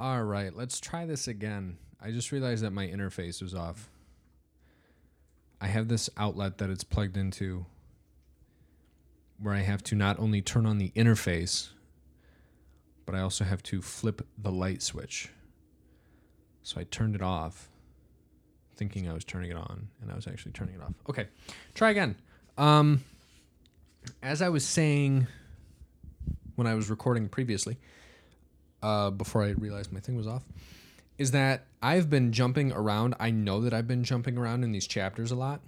All right, let's try this again. I just realized that my interface was off. I have this outlet that it's plugged into where I have to not only turn on the interface, but I also have to flip the light switch. So I turned it off, thinking I was turning it on, and I was actually turning it off. Okay, try again. Um, as I was saying when I was recording previously, uh, before I realized my thing was off, is that I've been jumping around. I know that I've been jumping around in these chapters a lot.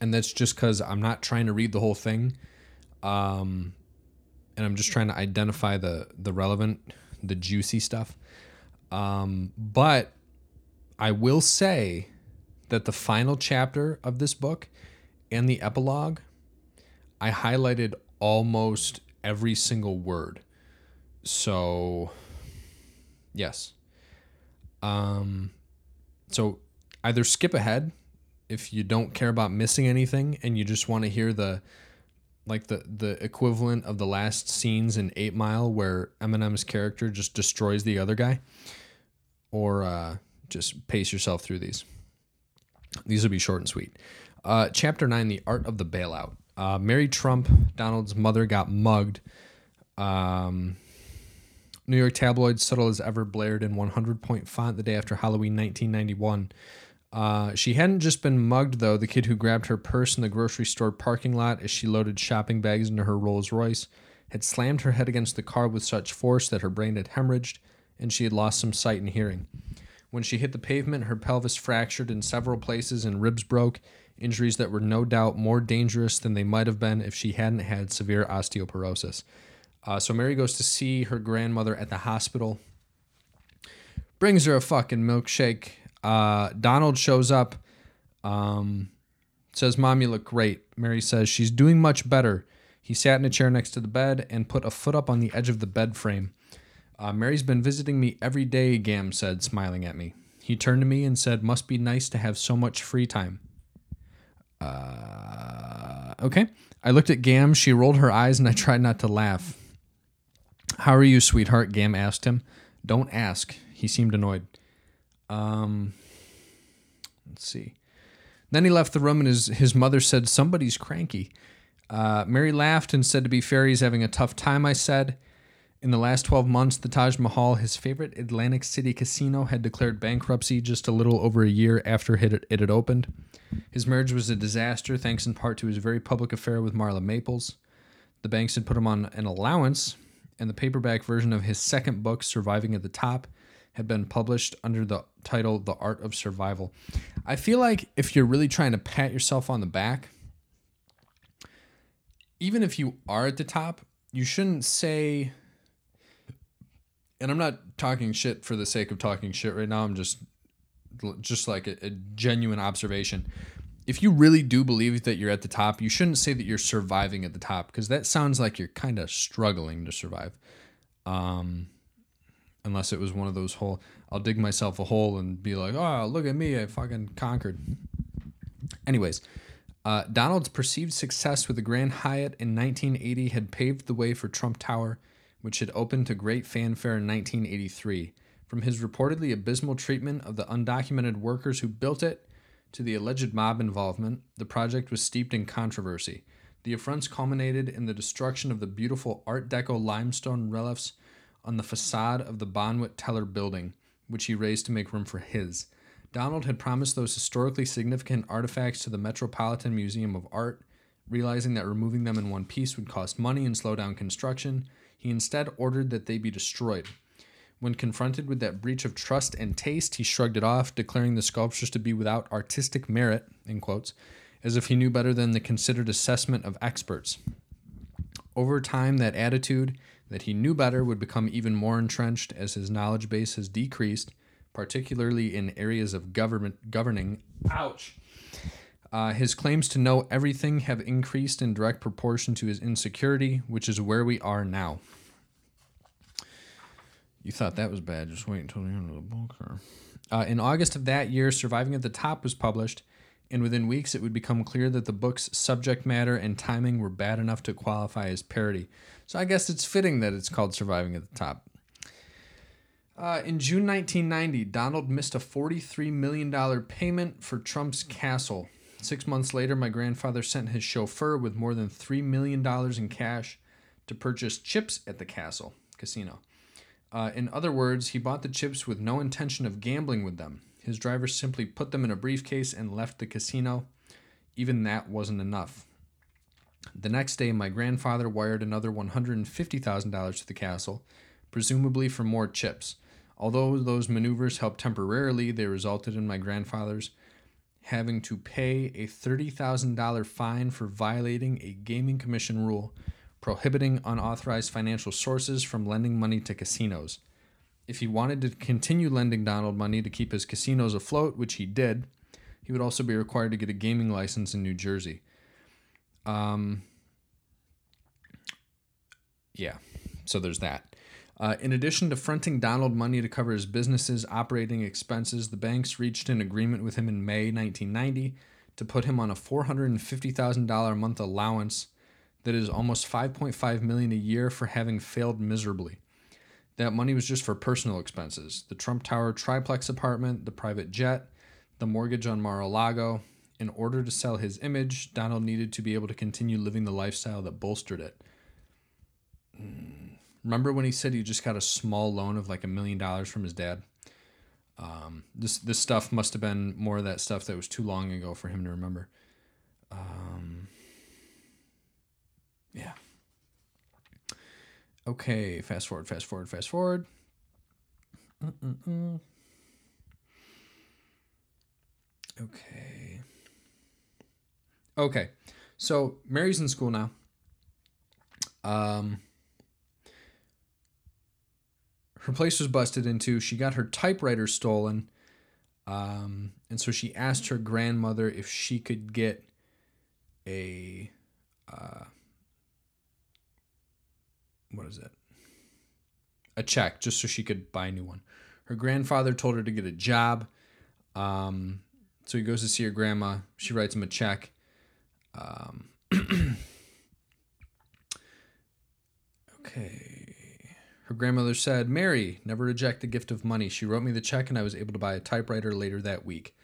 And that's just because I'm not trying to read the whole thing. Um, and I'm just trying to identify the, the relevant, the juicy stuff. Um, but I will say that the final chapter of this book and the epilogue, I highlighted almost every single word. So, yes. Um, so either skip ahead if you don't care about missing anything and you just want to hear the like the the equivalent of the last scenes in Eight Mile where Eminem's character just destroys the other guy, or uh, just pace yourself through these. These will be short and sweet. Uh, chapter nine: The Art of the Bailout. Uh, Mary Trump, Donald's mother, got mugged. Um, New York tabloid subtle as ever, blared in 100 point font the day after Halloween 1991. Uh, she hadn't just been mugged, though. The kid who grabbed her purse in the grocery store parking lot as she loaded shopping bags into her Rolls Royce had slammed her head against the car with such force that her brain had hemorrhaged and she had lost some sight and hearing. When she hit the pavement, her pelvis fractured in several places and ribs broke, injuries that were no doubt more dangerous than they might have been if she hadn't had severe osteoporosis. Uh, so Mary goes to see her grandmother at the hospital, brings her a fucking milkshake. Uh, Donald shows up, um, says, Mom, you look great. Mary says, She's doing much better. He sat in a chair next to the bed and put a foot up on the edge of the bed frame. Uh, Mary's been visiting me every day, Gam said, smiling at me. He turned to me and said, Must be nice to have so much free time. Uh, okay. I looked at Gam. She rolled her eyes and I tried not to laugh. How are you, sweetheart? Gam asked him. Don't ask. He seemed annoyed. Um, let's see. Then he left the room and his, his mother said, Somebody's cranky. Uh, Mary laughed and said, To be fair, he's having a tough time, I said. In the last 12 months, the Taj Mahal, his favorite Atlantic City casino, had declared bankruptcy just a little over a year after it had opened. His marriage was a disaster, thanks in part to his very public affair with Marla Maples. The banks had put him on an allowance, and the paperback version of his second book, Surviving at the Top, had been published under the title The Art of Survival. I feel like if you're really trying to pat yourself on the back, even if you are at the top, you shouldn't say and I'm not talking shit for the sake of talking shit right now. I'm just just like a, a, genuine observation. If you really do believe that you're at the top, you shouldn't say that you're surviving at the top because that sounds like you're kind of struggling to survive. Um, unless it was one of those whole, I'll dig myself a hole and be like, oh, look at me, I fucking conquered. Anyways, uh, Donald's perceived success with the Grand Hyatt in 1980 had paved the way for Trump Tower which had opened to great fanfare in 1983. From his reportedly abysmal treatment of the undocumented workers who built it to the alleged mob involvement, the project was steeped in controversy. The affronts culminated in the destruction of the beautiful Art Deco limestone reliefs on the facade of the Bonwit Teller building, which he razed to make room for his. Donald had promised those historically significant artifacts to the Metropolitan Museum of Art, realizing that removing them in one piece would cost money and slow down construction. He instead ordered that they be destroyed. When confronted with that breach of trust and taste, he shrugged it off, declaring the sculptures to be without artistic merit, in quotes, as if he knew better than the considered assessment of experts. Over time, that attitude that he knew better would become even more entrenched as his knowledge base has decreased, particularly in areas of government governing. Ouch. Uh, his claims to know everything have increased in direct proportion to his insecurity, which is where we are now. You thought that was bad. Just wait until the end of the book. Uh, in August of that year, Surviving at the Top was published, and within weeks it would become clear that the book's subject matter and timing were bad enough to qualify as parody. So I guess it's fitting that it's called Surviving at the Top. Uh, in June 1990, Donald missed a $43 million payment for Trump's castle. Six months later, my grandfather sent his chauffeur with more than $3 million in cash to purchase chips at the castle casino. Uh, in other words, he bought the chips with no intention of gambling with them. His driver simply put them in a briefcase and left the casino. Even that wasn't enough. The next day, my grandfather wired another $150,000 to the castle, presumably for more chips. Although those maneuvers helped temporarily, they resulted in my grandfather's having to pay a $30,000 fine for violating a gaming commission rule prohibiting unauthorized financial sources from lending money to casinos. If he wanted to continue lending Donald money to keep his casinos afloat, which he did, he would also be required to get a gaming license in New Jersey. Um, yeah, so there's that. Uh, in addition to fronting Donald money to cover his business's operating expenses, the banks reached an agreement with him in May 1990 to put him on a $450,000 a month allowance that is almost 5.5 million a year for having failed miserably. That money was just for personal expenses. The Trump Tower triplex apartment, the private jet, the mortgage on Mar-a-Lago. In order to sell his image, Donald needed to be able to continue living the lifestyle that bolstered it. Remember when he said he just got a small loan of like a million dollars from his dad? Um, this this stuff must have been more of that stuff that was too long ago for him to remember. Um, yeah. Okay, fast forward, fast forward, fast forward. Mm-mm-mm. Okay. Okay. So Mary's in school now. Um her place was busted into. She got her typewriter stolen. Um and so she asked her grandmother if she could get a uh what is it? A check just so she could buy a new one. Her grandfather told her to get a job. Um, so he goes to see her grandma. She writes him a check. Um, okay. Her grandmother said, Mary, never reject the gift of money. She wrote me the check and I was able to buy a typewriter later that week.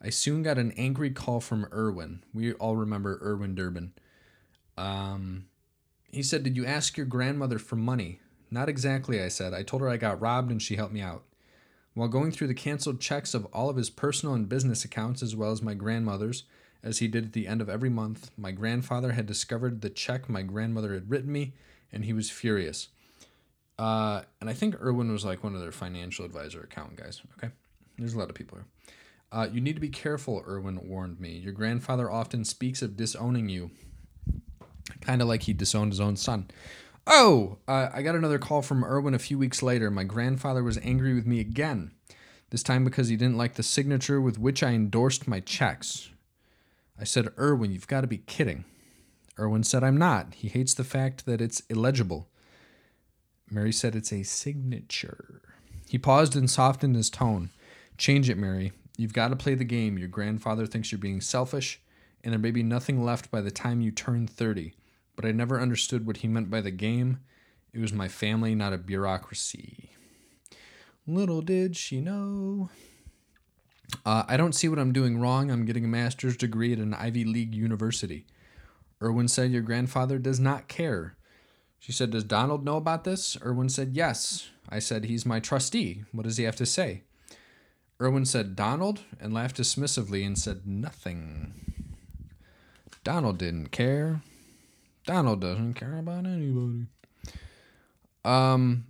I soon got an angry call from Irwin. We all remember Irwin Durbin. Um, he said, Did you ask your grandmother for money? Not exactly, I said. I told her I got robbed and she helped me out. While going through the canceled checks of all of his personal and business accounts, as well as my grandmother's, as he did at the end of every month, my grandfather had discovered the check my grandmother had written me, and he was furious. Uh, and I think Irwin was like one of their financial advisor account guys. Okay, there's a lot of people here. Uh, you need to be careful, Irwin warned me. Your grandfather often speaks of disowning you, kind of like he disowned his own son. Oh, uh, I got another call from Irwin a few weeks later. My grandfather was angry with me again, this time because he didn't like the signature with which I endorsed my checks. I said, Irwin, you've got to be kidding. Irwin said, I'm not. He hates the fact that it's illegible. Mary said, It's a signature. He paused and softened his tone. Change it, Mary. You've got to play the game. Your grandfather thinks you're being selfish, and there may be nothing left by the time you turn 30 but I never understood what he meant by the game. It was my family, not a bureaucracy. Little did she know. Uh, I don't see what I'm doing wrong. I'm getting a master's degree at an Ivy League university. Irwin said, Your grandfather does not care. She said, Does Donald know about this? Irwin said, Yes. I said, He's my trustee. What does he have to say? Irwin said, Donald, and laughed dismissively and said, Nothing. Donald didn't care. Donald doesn't care about anybody. Um.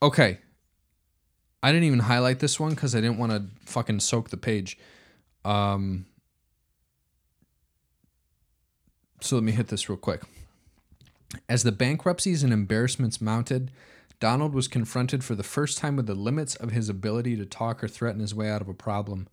Okay. I didn't even highlight this one because I didn't want to fucking soak the page. Um. So let me hit this real quick. As the bankruptcies and embarrassments mounted, Donald was confronted for the first time with the limits of his ability to talk or threaten his way out of a problem.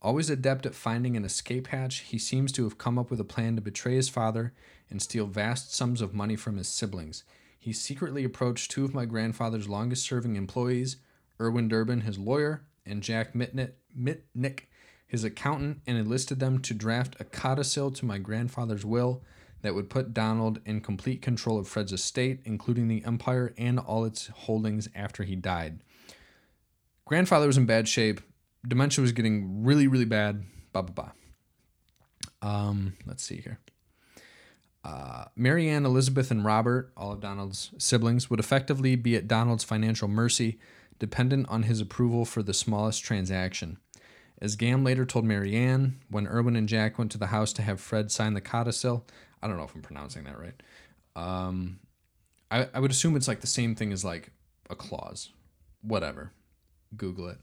Always adept at finding an escape hatch, he seems to have come up with a plan to betray his father and steal vast sums of money from his siblings. He secretly approached two of my grandfather's longest serving employees, Irwin Durbin, his lawyer, and Jack Mitnick, his accountant, and enlisted them to draft a codicil to my grandfather's will that would put Donald in complete control of Fred's estate, including the empire and all its holdings after he died. Grandfather was in bad shape. Dementia was getting really, really bad. Blah, blah, blah. Um, let's see here. Uh, Marianne, Elizabeth, and Robert, all of Donald's siblings, would effectively be at Donald's financial mercy, dependent on his approval for the smallest transaction. As Gam later told Marianne, when Irwin and Jack went to the house to have Fred sign the codicil, I don't know if I'm pronouncing that right. Um, I, I would assume it's like the same thing as like a clause. Whatever. Google it.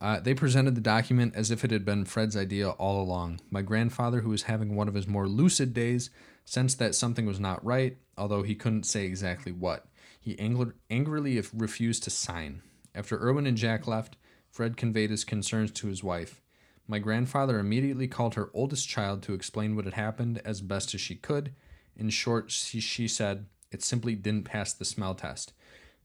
Uh, they presented the document as if it had been Fred's idea all along. My grandfather, who was having one of his more lucid days, sensed that something was not right, although he couldn't say exactly what. He angler- angrily refused to sign. After Irwin and Jack left, Fred conveyed his concerns to his wife. My grandfather immediately called her oldest child to explain what had happened as best as she could. In short, she, she said, it simply didn't pass the smell test.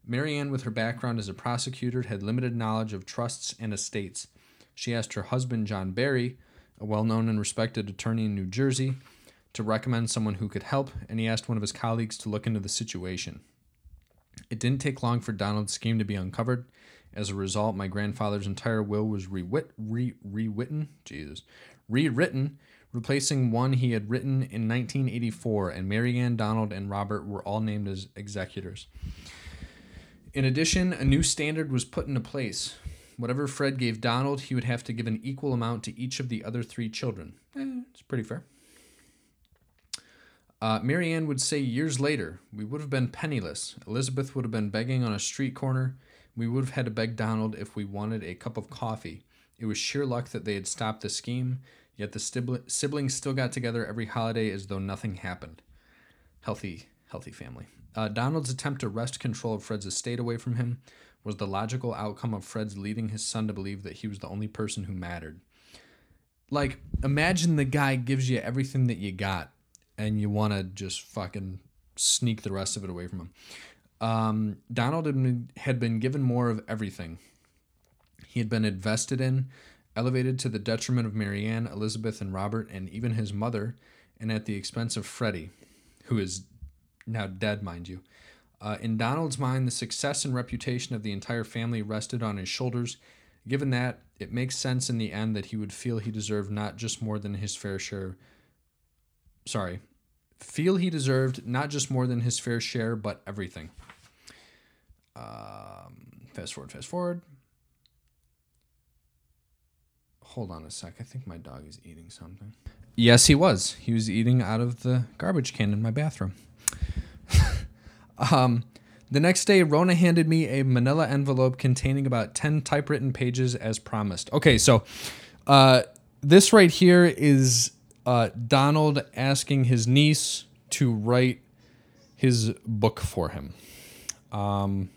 Marianne, with her background as a prosecutor, had limited knowledge of trusts and estates. She asked her husband, John Barry, a well known and respected attorney in New Jersey, to recommend someone who could help, and he asked one of his colleagues to look into the situation. It didn't take long for Donald's scheme to be uncovered. As a result, my grandfather's entire will was re, rewritten, Jesus, rewritten, replacing one he had written in 1984, and Marianne, Donald, and Robert were all named as executors. In addition, a new standard was put into place. Whatever Fred gave Donald, he would have to give an equal amount to each of the other three children. Eh, it's pretty fair. Uh, Marianne would say years later, we would have been penniless. Elizabeth would have been begging on a street corner. We would have had to beg Donald if we wanted a cup of coffee. It was sheer luck that they had stopped the scheme, yet the siblings still got together every holiday as though nothing happened. Healthy, healthy family. Uh, Donald's attempt to wrest control of Fred's estate away from him was the logical outcome of Fred's leading his son to believe that he was the only person who mattered. Like, imagine the guy gives you everything that you got, and you want to just fucking sneak the rest of it away from him. Um, Donald had been, had been given more of everything. He had been invested in, elevated to the detriment of Marianne, Elizabeth, and Robert, and even his mother, and at the expense of Freddie, who is now dead, mind you. Uh, in Donald's mind, the success and reputation of the entire family rested on his shoulders. Given that, it makes sense in the end that he would feel he deserved not just more than his fair share. Sorry, feel he deserved not just more than his fair share, but everything. Um, fast forward, fast forward. Hold on a sec. I think my dog is eating something. Yes, he was. He was eating out of the garbage can in my bathroom. um, the next day, Rona handed me a manila envelope containing about 10 typewritten pages as promised. Okay, so uh, this right here is uh, Donald asking his niece to write his book for him. Um,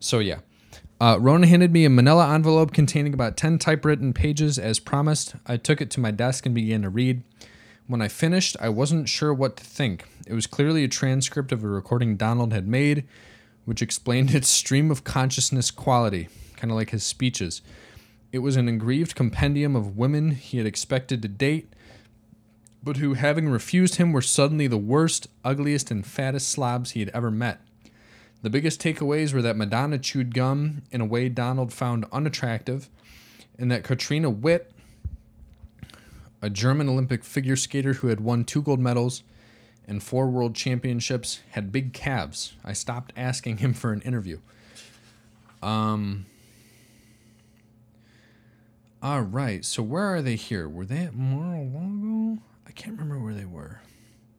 so, yeah. Uh, Rona handed me a manila envelope containing about 10 typewritten pages as promised. I took it to my desk and began to read. When I finished, I wasn't sure what to think. It was clearly a transcript of a recording Donald had made, which explained its stream of consciousness quality, kind of like his speeches. It was an engraved compendium of women he had expected to date, but who, having refused him, were suddenly the worst, ugliest, and fattest slobs he had ever met. The biggest takeaways were that Madonna chewed gum in a way Donald found unattractive, and that Katrina Witt a German Olympic figure skater who had won two gold medals and four world championships, had big calves. I stopped asking him for an interview. Um. All right, so where are they here? Were they at Mar-a-Lago? I can't remember where they were.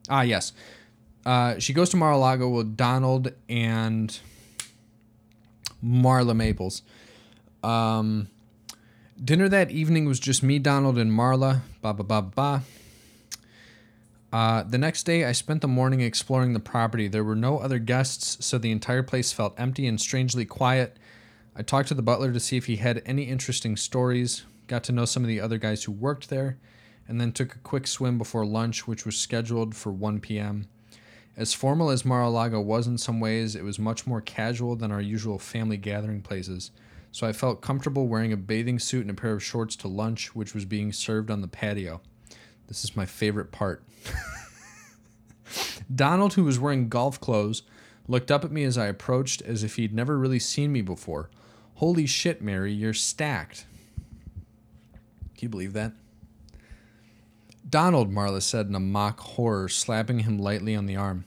Ah, yes. Uh, she goes to Mar-a-Lago with Donald and Marla Maples. Um, Dinner that evening was just me, Donald, and Marla. Ba ba ba ba. Uh, the next day, I spent the morning exploring the property. There were no other guests, so the entire place felt empty and strangely quiet. I talked to the butler to see if he had any interesting stories, got to know some of the other guys who worked there, and then took a quick swim before lunch, which was scheduled for 1 p.m. As formal as Mar a Lago was in some ways, it was much more casual than our usual family gathering places so I felt comfortable wearing a bathing suit and a pair of shorts to lunch, which was being served on the patio. This is my favorite part. Donald, who was wearing golf clothes, looked up at me as I approached as if he'd never really seen me before. Holy shit, Mary, you're stacked. Can you believe that? Donald, Marla said in a mock horror, slapping him lightly on the arm.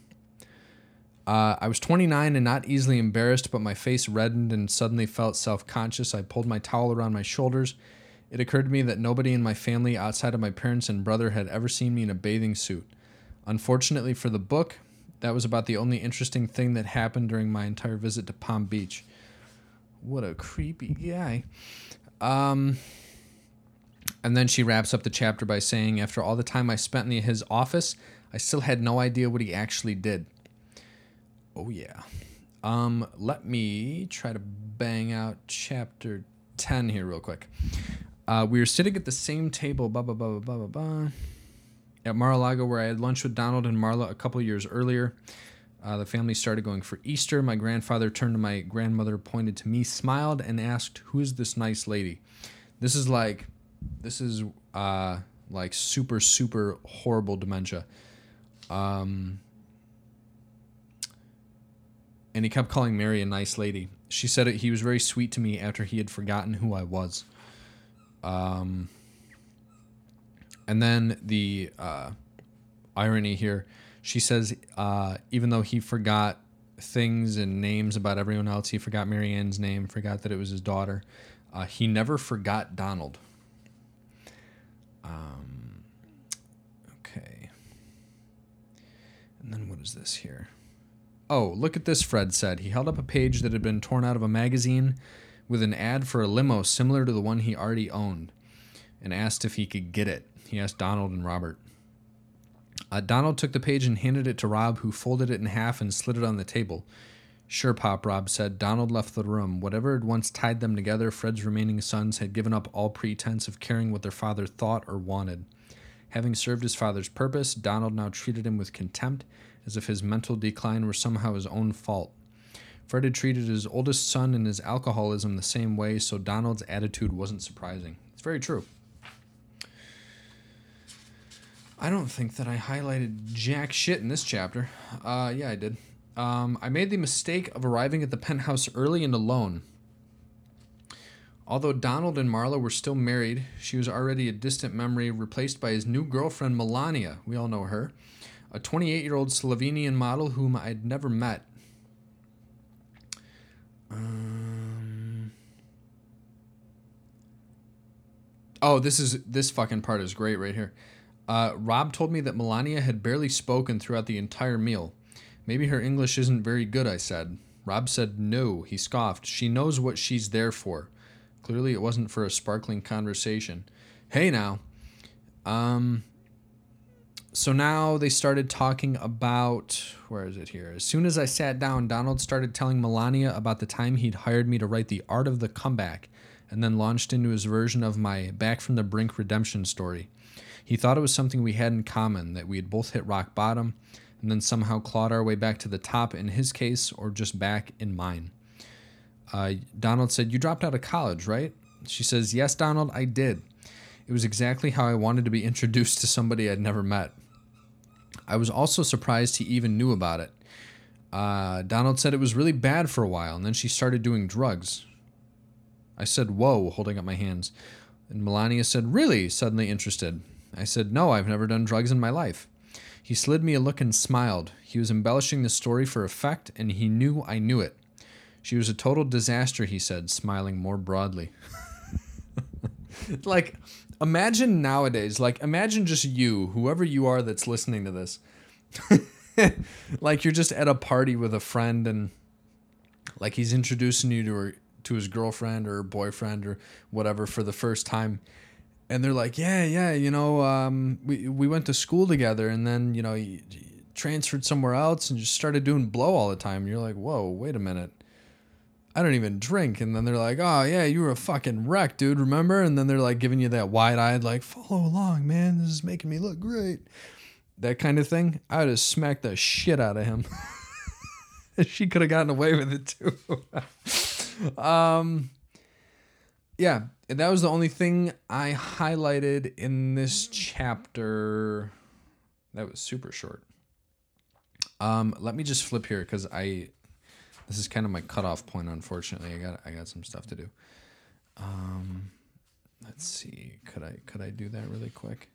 Uh, I was 29 and not easily embarrassed, but my face reddened and suddenly felt self conscious. I pulled my towel around my shoulders. It occurred to me that nobody in my family outside of my parents and brother had ever seen me in a bathing suit. Unfortunately for the book, that was about the only interesting thing that happened during my entire visit to Palm Beach. What a creepy guy. Um, and then she wraps up the chapter by saying, After all the time I spent in his office, I still had no idea what he actually did. Oh, yeah. Um, let me try to bang out chapter 10 here, real quick. Uh, we were sitting at the same table, blah, blah, blah, blah, blah, blah, at Mar-a-Lago, where I had lunch with Donald and Marla a couple years earlier. Uh, the family started going for Easter. My grandfather turned to my grandmother, pointed to me, smiled, and asked, Who is this nice lady? This is like, this is uh, like super, super horrible dementia. Um, and he kept calling Mary a nice lady. She said it, he was very sweet to me after he had forgotten who I was. Um, and then the uh, irony here, she says, uh, even though he forgot things and names about everyone else, he forgot Marianne's name, forgot that it was his daughter. Uh, he never forgot Donald. Um, okay. And then what is this here? Oh, look at this, Fred said. He held up a page that had been torn out of a magazine with an ad for a limo similar to the one he already owned and asked if he could get it. He asked Donald and Robert. Uh, Donald took the page and handed it to Rob, who folded it in half and slid it on the table. Sure, Pop, Rob said. Donald left the room. Whatever had once tied them together, Fred's remaining sons had given up all pretense of caring what their father thought or wanted. Having served his father's purpose, Donald now treated him with contempt, as if his mental decline were somehow his own fault. Fred had treated his oldest son and his alcoholism the same way, so Donald's attitude wasn't surprising. It's very true. I don't think that I highlighted jack shit in this chapter. Uh, yeah, I did. Um, I made the mistake of arriving at the penthouse early and alone. Although Donald and Marla were still married, she was already a distant memory, replaced by his new girlfriend, Melania. We all know her. A 28 year old Slovenian model whom I'd never met. Um, oh, this is this fucking part is great right here. Uh, Rob told me that Melania had barely spoken throughout the entire meal. Maybe her English isn't very good, I said. Rob said no. He scoffed. She knows what she's there for. Clearly, it wasn't for a sparkling conversation. Hey, now. Um. So now they started talking about. Where is it here? As soon as I sat down, Donald started telling Melania about the time he'd hired me to write The Art of the Comeback, and then launched into his version of my Back from the Brink redemption story. He thought it was something we had in common, that we had both hit rock bottom and then somehow clawed our way back to the top in his case or just back in mine. Uh, Donald said, You dropped out of college, right? She says, Yes, Donald, I did. It was exactly how I wanted to be introduced to somebody I'd never met. I was also surprised he even knew about it. Uh, Donald said it was really bad for a while, and then she started doing drugs. I said, Whoa, holding up my hands. And Melania said, Really? Suddenly interested. I said, No, I've never done drugs in my life. He slid me a look and smiled. He was embellishing the story for effect, and he knew I knew it. She was a total disaster, he said, smiling more broadly. like, imagine nowadays, like, imagine just you, whoever you are that's listening to this. like, you're just at a party with a friend, and like, he's introducing you to her, to his girlfriend or boyfriend or whatever for the first time and they're like, yeah, yeah, you know, um, we we went to school together, and then you know, you, you transferred somewhere else and just started doing blow all the time. And you're like, whoa, wait a minute. I don't even drink. And then they're like, oh, yeah, you were a fucking wreck, dude, remember? And then they're like giving you that wide eyed, like, follow along, man. This is making me look great. That kind of thing. I would have smacked the shit out of him. she could have gotten away with it too. um, yeah, that was the only thing I highlighted in this chapter. That was super short. Um, let me just flip here because I this is kind of my cutoff point. Unfortunately, I got I got some stuff to do. Um, let's see. Could I could I do that really quick?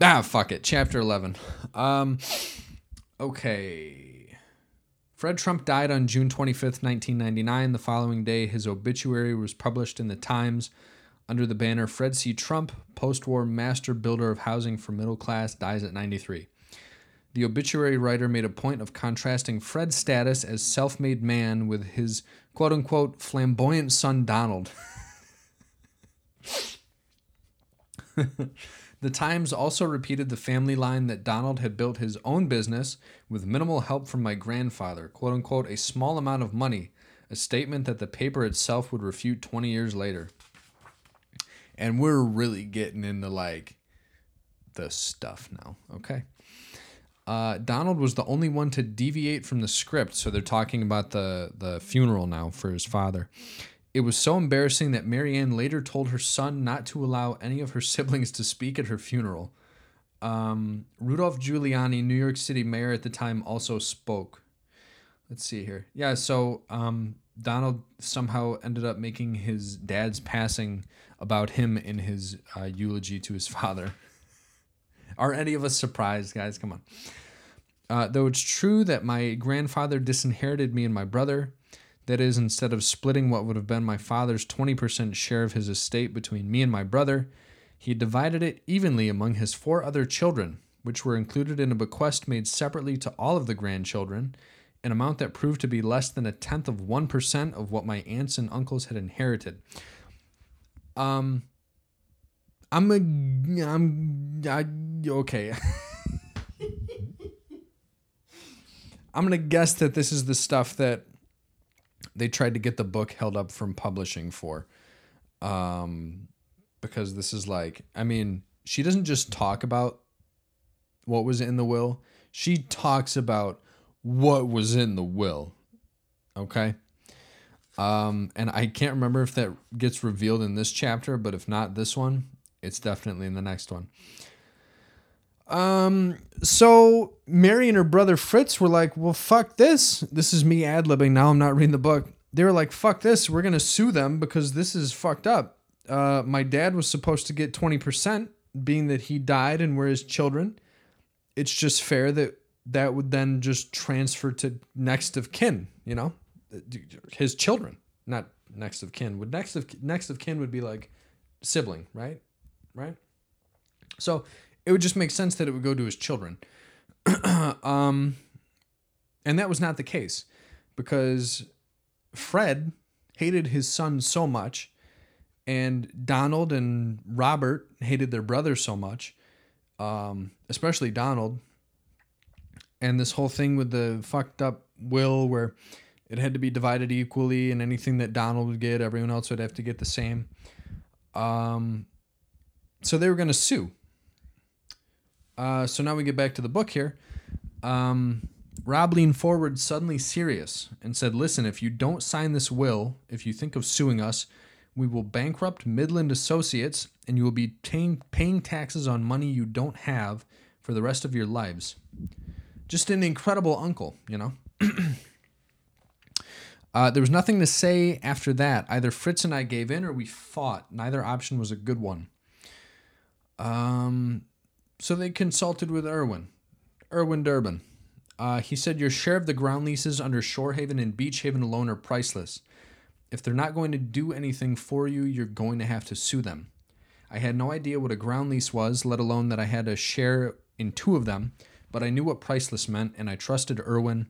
Ah, fuck it. Chapter eleven. Um, okay. Fred Trump died on June 25th, 1999. The following day, his obituary was published in the Times under the banner Fred C. Trump, post war master builder of housing for middle class, dies at 93. The obituary writer made a point of contrasting Fred's status as self made man with his quote unquote flamboyant son Donald. the Times also repeated the family line that Donald had built his own business with minimal help from my grandfather, quote unquote, a small amount of money, a statement that the paper itself would refute 20 years later. And we're really getting into like the stuff now, okay? Uh, Donald was the only one to deviate from the script, so they're talking about the the funeral now for his father. It was so embarrassing that Marianne later told her son not to allow any of her siblings to speak at her funeral. Um, Rudolph Giuliani, New York City mayor at the time, also spoke. Let's see here. Yeah, so um, Donald somehow ended up making his dad's passing about him in his uh, eulogy to his father. Are any of us surprised, guys? Come on. Uh, though it's true that my grandfather disinherited me and my brother, that is, instead of splitting what would have been my father's 20% share of his estate between me and my brother, he divided it evenly among his four other children, which were included in a bequest made separately to all of the grandchildren, an amount that proved to be less than a tenth of 1% of what my aunts and uncles had inherited. Um, I'm a, I'm, I, okay. I'm gonna guess that this is the stuff that they tried to get the book held up from publishing for, um, because this is like, I mean, she doesn't just talk about what was in the will; she talks about what was in the will. Okay. Um, and I can't remember if that gets revealed in this chapter, but if not this one, it's definitely in the next one. Um, so Mary and her brother Fritz were like, well, fuck this. This is me ad libbing. Now I'm not reading the book. They were like, fuck this. We're going to sue them because this is fucked up. Uh, my dad was supposed to get 20%, being that he died and we're his children. It's just fair that that would then just transfer to next of kin, you know, his children, not next of kin. Would next of next of kin would be like sibling, right? Right? So it would just make sense that it would go to his children. um, and that was not the case because Fred hated his son so much, and Donald and Robert hated their brother so much, um, especially Donald. And this whole thing with the fucked up will where it had to be divided equally, and anything that Donald would get, everyone else would have to get the same. Um, so they were going to sue uh, so now we get back to the book here. Um, Rob leaned forward, suddenly serious, and said, Listen, if you don't sign this will, if you think of suing us, we will bankrupt Midland Associates and you will be paying, paying taxes on money you don't have for the rest of your lives. Just an incredible uncle, you know? uh, there was nothing to say after that. Either Fritz and I gave in or we fought. Neither option was a good one. Um, so they consulted with Irwin, Irwin Durbin. Uh, he said your share of the ground leases under Shorehaven and Beach Haven alone are priceless. If they're not going to do anything for you, you're going to have to sue them. I had no idea what a ground lease was, let alone that I had a share in two of them, but I knew what priceless meant, and I trusted Irwin.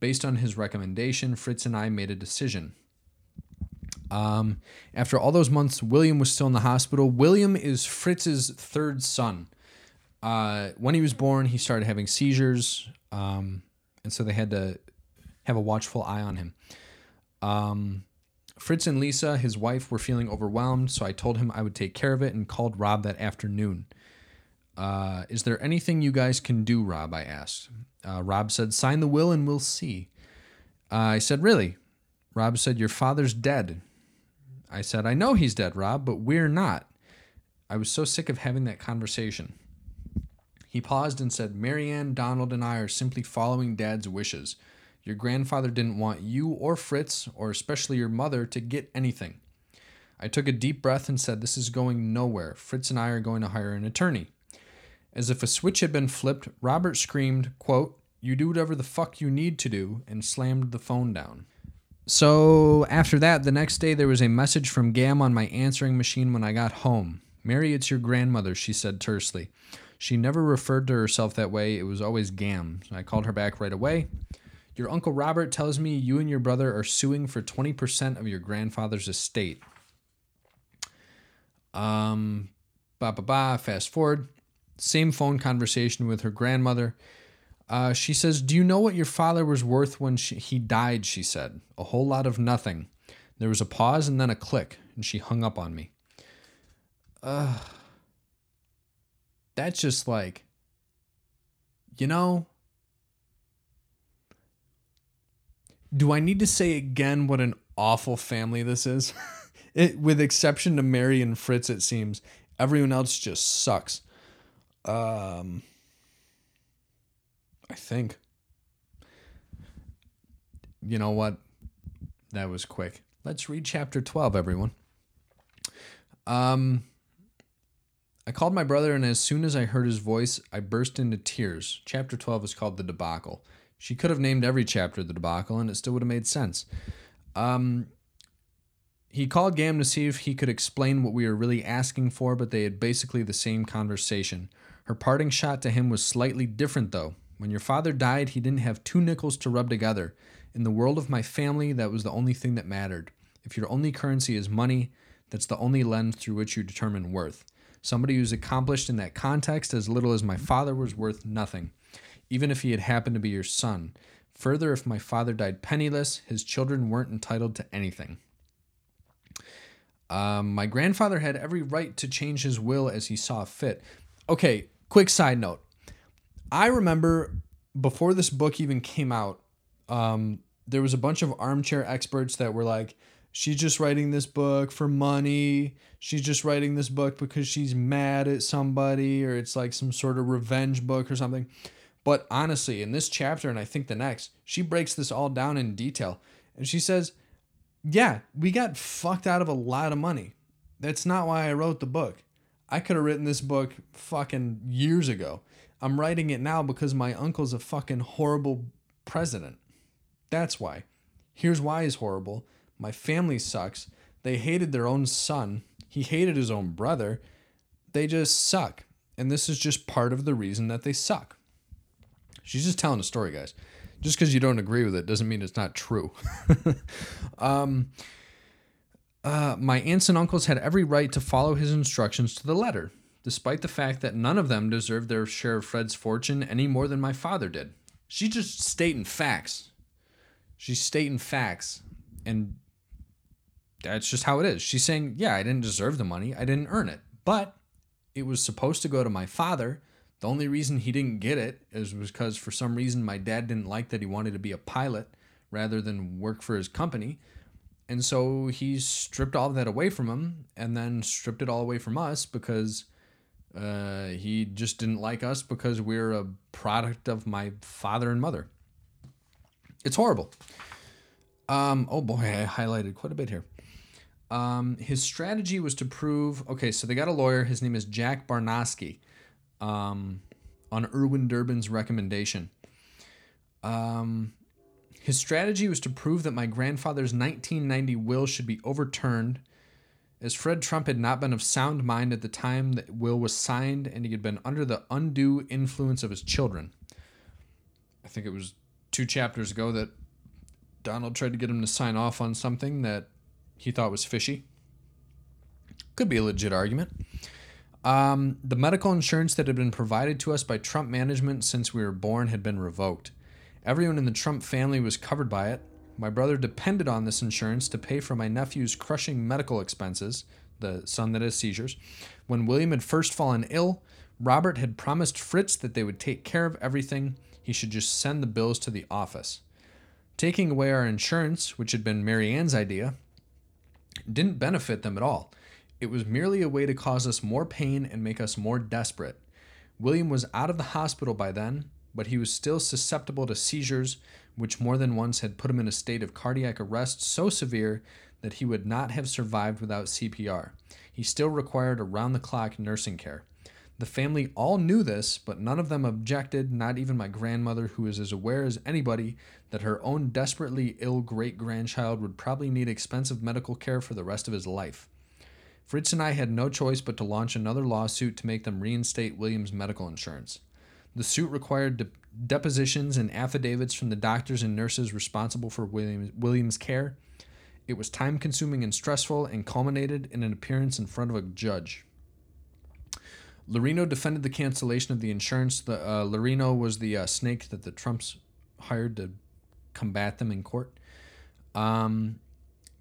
Based on his recommendation, Fritz and I made a decision. Um, after all those months, William was still in the hospital. William is Fritz's third son uh, when he was born, he started having seizures, um, and so they had to have a watchful eye on him. Um, Fritz and Lisa, his wife, were feeling overwhelmed, so I told him I would take care of it and called Rob that afternoon. Uh, is there anything you guys can do, Rob? I asked. Uh, Rob said, Sign the will and we'll see. Uh, I said, Really? Rob said, Your father's dead. I said, I know he's dead, Rob, but we're not. I was so sick of having that conversation. He paused and said, Marianne, Donald, and I are simply following Dad's wishes. Your grandfather didn't want you or Fritz, or especially your mother, to get anything. I took a deep breath and said, This is going nowhere. Fritz and I are going to hire an attorney. As if a switch had been flipped, Robert screamed, quote, You do whatever the fuck you need to do, and slammed the phone down. So after that, the next day there was a message from Gam on my answering machine when I got home. Mary, it's your grandmother, she said tersely. She never referred to herself that way, it was always Gam. So I called her back right away. Your Uncle Robert tells me you and your brother are suing for 20% of your grandfather's estate. Um, ba ba ba, fast forward. Same phone conversation with her grandmother. Uh, she says, Do you know what your father was worth when she, he died? She said. A whole lot of nothing. There was a pause and then a click, and she hung up on me. Uh, that's just like, you know, do I need to say again what an awful family this is? it, with exception to Mary and Fritz, it seems everyone else just sucks. Um, I think. You know what? That was quick. Let's read chapter 12, everyone. Um, I called my brother, and as soon as I heard his voice, I burst into tears. Chapter 12 is called The Debacle. She could have named every chapter The Debacle, and it still would have made sense. Um, he called Gam to see if he could explain what we were really asking for, but they had basically the same conversation. Her parting shot to him was slightly different, though. When your father died, he didn't have two nickels to rub together. In the world of my family, that was the only thing that mattered. If your only currency is money, that's the only lens through which you determine worth. Somebody who's accomplished in that context as little as my father was worth nothing, even if he had happened to be your son. Further, if my father died penniless, his children weren't entitled to anything. Um, my grandfather had every right to change his will as he saw fit. Okay, quick side note. I remember before this book even came out, um, there was a bunch of armchair experts that were like, she's just writing this book for money. She's just writing this book because she's mad at somebody, or it's like some sort of revenge book or something. But honestly, in this chapter, and I think the next, she breaks this all down in detail. And she says, yeah, we got fucked out of a lot of money. That's not why I wrote the book. I could have written this book fucking years ago. I'm writing it now because my uncle's a fucking horrible president. That's why. Here's why he's horrible. My family sucks. They hated their own son. He hated his own brother. They just suck. And this is just part of the reason that they suck. She's just telling a story, guys just because you don't agree with it doesn't mean it's not true. um, uh, my aunts and uncles had every right to follow his instructions to the letter, despite the fact that none of them deserved their share of Fred's fortune any more than my father did. She's just stating facts. She's stating facts. And that's just how it is. She's saying, yeah, I didn't deserve the money, I didn't earn it. But it was supposed to go to my father the only reason he didn't get it is because for some reason my dad didn't like that he wanted to be a pilot rather than work for his company. And so he stripped all of that away from him and then stripped it all away from us because uh, he just didn't like us because we're a product of my father and mother. It's horrible. Um, oh boy, I highlighted quite a bit here. Um, his strategy was to prove okay, so they got a lawyer. His name is Jack Barnosky um, on Irwin Durbin's recommendation. Um, his strategy was to prove that my grandfather's 1990 will should be overturned, as Fred Trump had not been of sound mind at the time that will was signed and he had been under the undue influence of his children. I think it was two chapters ago that Donald tried to get him to sign off on something that he thought was fishy. Could be a legit argument. Um, the medical insurance that had been provided to us by Trump management since we were born had been revoked. Everyone in the Trump family was covered by it. My brother depended on this insurance to pay for my nephew's crushing medical expenses, the son that has seizures. When William had first fallen ill, Robert had promised Fritz that they would take care of everything. He should just send the bills to the office. Taking away our insurance, which had been Marianne's idea, didn't benefit them at all. It was merely a way to cause us more pain and make us more desperate. William was out of the hospital by then, but he was still susceptible to seizures, which more than once had put him in a state of cardiac arrest so severe that he would not have survived without CPR. He still required around the clock nursing care. The family all knew this, but none of them objected, not even my grandmother, who was as aware as anybody that her own desperately ill great grandchild would probably need expensive medical care for the rest of his life. Fritz and I had no choice but to launch another lawsuit to make them reinstate William's medical insurance. The suit required de- depositions and affidavits from the doctors and nurses responsible for William- William's care. It was time consuming and stressful and culminated in an appearance in front of a judge. Lorino defended the cancellation of the insurance. The uh, Lorino was the uh, snake that the Trumps hired to combat them in court. Um,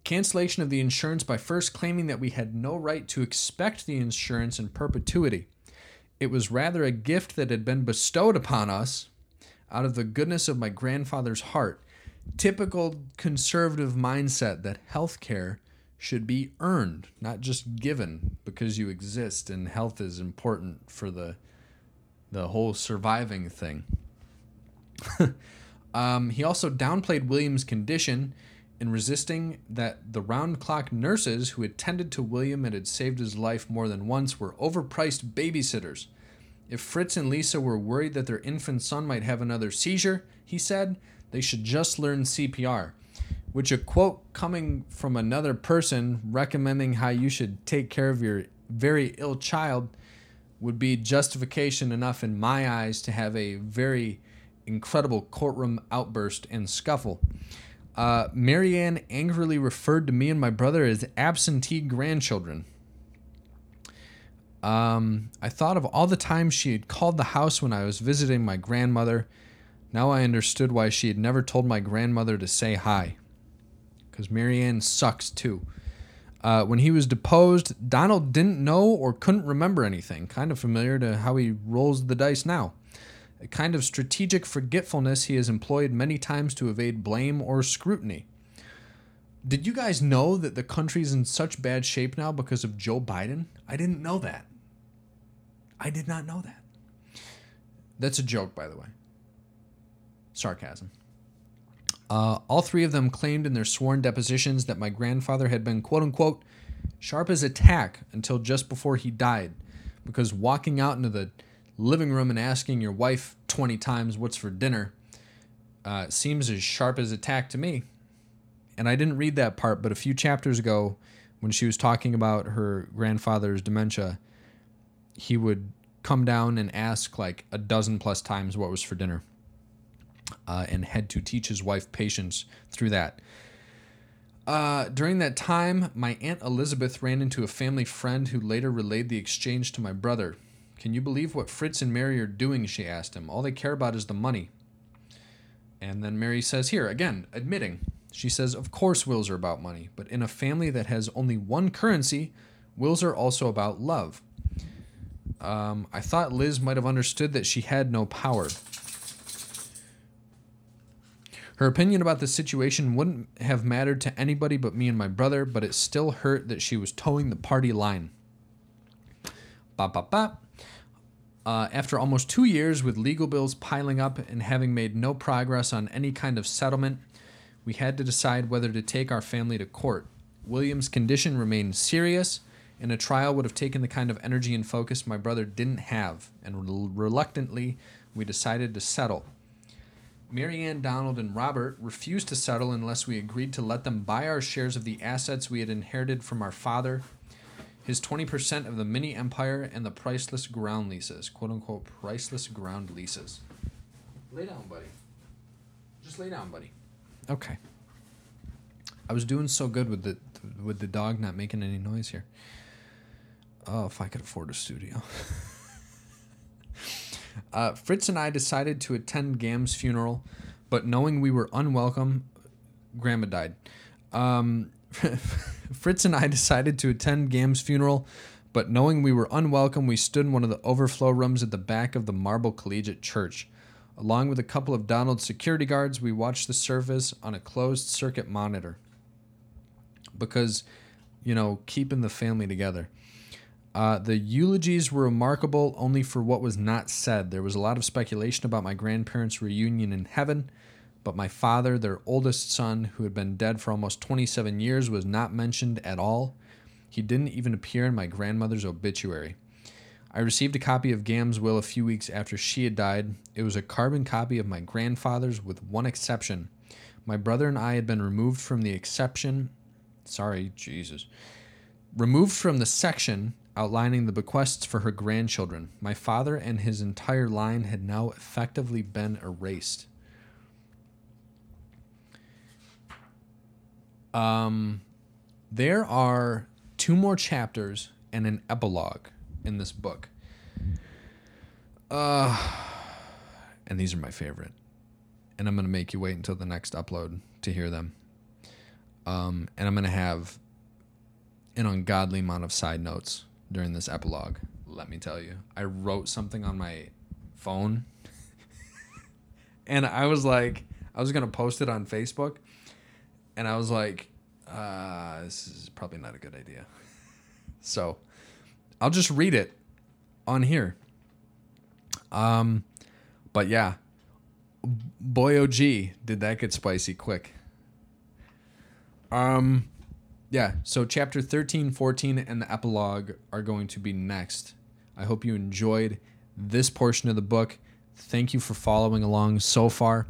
cancellation of the insurance by first claiming that we had no right to expect the insurance in perpetuity. It was rather a gift that had been bestowed upon us out of the goodness of my grandfather's heart. Typical conservative mindset that health care should be earned, not just given because you exist and health is important for the the whole surviving thing. um, he also downplayed William's condition in resisting that the round clock nurses who attended to William and had saved his life more than once were overpriced babysitters. If Fritz and Lisa were worried that their infant son might have another seizure, he said, they should just learn CPR which a quote coming from another person recommending how you should take care of your very ill child would be justification enough in my eyes to have a very incredible courtroom outburst and scuffle. Uh, Maryanne angrily referred to me and my brother as absentee grandchildren. Um, I thought of all the times she had called the house when I was visiting my grandmother. Now I understood why she had never told my grandmother to say hi because Maryanne sucks too. Uh, when he was deposed, Donald didn't know or couldn't remember anything, kind of familiar to how he rolls the dice now. A kind of strategic forgetfulness he has employed many times to evade blame or scrutiny. Did you guys know that the country's in such bad shape now because of Joe Biden? I didn't know that. I did not know that. That's a joke, by the way. Sarcasm. Uh, all three of them claimed in their sworn depositions that my grandfather had been, quote unquote, sharp as a tack until just before he died, because walking out into the living room and asking your wife 20 times what's for dinner uh, seems as sharp as a tack to me. And I didn't read that part, but a few chapters ago, when she was talking about her grandfather's dementia, he would come down and ask like a dozen plus times what was for dinner uh, and had to teach his wife patience through that. Uh, during that time, my Aunt Elizabeth ran into a family friend who later relayed the exchange to my brother. Can you believe what Fritz and Mary are doing? She asked him. All they care about is the money. And then Mary says, Here, again, admitting. She says, Of course, wills are about money, but in a family that has only one currency, wills are also about love. Um, I thought Liz might have understood that she had no power. Her opinion about the situation wouldn't have mattered to anybody but me and my brother, but it still hurt that she was toeing the party line. Ba ba ba. Uh, after almost two years with legal bills piling up and having made no progress on any kind of settlement, we had to decide whether to take our family to court. William's condition remained serious, and a trial would have taken the kind of energy and focus my brother didn't have, and reluctantly, we decided to settle. Maryanne Donald and Robert refused to settle unless we agreed to let them buy our shares of the assets we had inherited from our father, his 20% of the mini empire, and the priceless ground leases. Quote unquote, priceless ground leases. Lay down, buddy. Just lay down, buddy. Okay. I was doing so good with the with the dog not making any noise here. Oh, if I could afford a studio. Uh, Fritz and I decided to attend Gam's funeral, but knowing we were unwelcome, Grandma died. Um, Fritz and I decided to attend Gam's funeral, but knowing we were unwelcome, we stood in one of the overflow rooms at the back of the Marble Collegiate Church. Along with a couple of Donald's security guards, we watched the service on a closed circuit monitor. Because, you know, keeping the family together. Uh, the eulogies were remarkable only for what was not said. There was a lot of speculation about my grandparents' reunion in heaven, but my father, their oldest son, who had been dead for almost 27 years, was not mentioned at all. He didn't even appear in my grandmother's obituary. I received a copy of Gam's will a few weeks after she had died. It was a carbon copy of my grandfather's, with one exception. My brother and I had been removed from the exception. Sorry, Jesus. Removed from the section outlining the bequests for her grandchildren. My father and his entire line had now effectively been erased. Um, there are two more chapters and an epilogue in this book. Uh, and these are my favorite. And I'm going to make you wait until the next upload to hear them. Um, and I'm going to have an ungodly amount of side notes during this epilogue. Let me tell you, I wrote something on my phone, and I was like, I was gonna post it on Facebook, and I was like, uh, this is probably not a good idea. So, I'll just read it on here. Um, but yeah, boy, oh gee, did that get spicy quick. Um, yeah, so chapter 13, 14, and the epilogue are going to be next. I hope you enjoyed this portion of the book. Thank you for following along so far.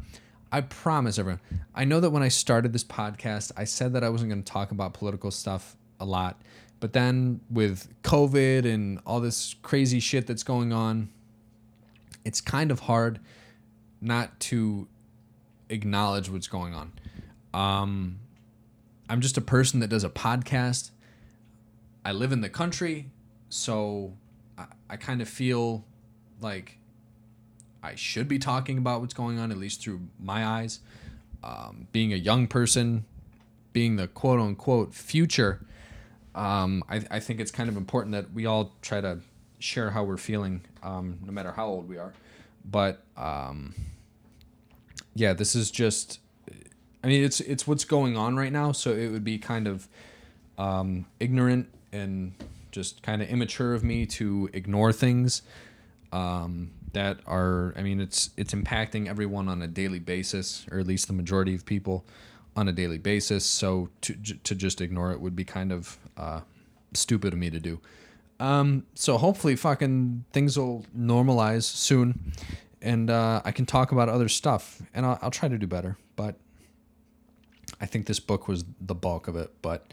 I promise everyone. I know that when I started this podcast, I said that I wasn't going to talk about political stuff a lot. But then with COVID and all this crazy shit that's going on, it's kind of hard not to acknowledge what's going on. Um, I'm just a person that does a podcast. I live in the country, so I, I kind of feel like I should be talking about what's going on, at least through my eyes. Um, being a young person, being the quote unquote future, um, I, I think it's kind of important that we all try to share how we're feeling, um, no matter how old we are. But um, yeah, this is just I mean, it's it's what's going on right now, so it would be kind of um, ignorant and just kind of immature of me to ignore things um, that are. I mean, it's it's impacting everyone on a daily basis, or at least the majority of people on a daily basis. So to to just ignore it would be kind of uh, stupid of me to do. Um, so hopefully, fucking things will normalize soon, and uh, I can talk about other stuff, and I'll, I'll try to do better. But I think this book was the bulk of it, but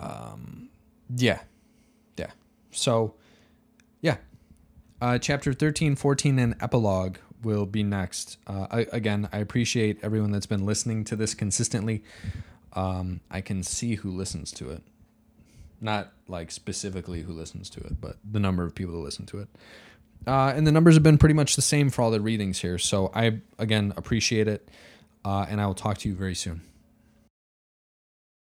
um, yeah, yeah. So yeah, uh, chapter 13, 14, and epilogue will be next. Uh, I, again, I appreciate everyone that's been listening to this consistently. Um, I can see who listens to it. Not like specifically who listens to it, but the number of people that listen to it. Uh, and the numbers have been pretty much the same for all the readings here. So I, again, appreciate it. Uh, and I will talk to you very soon.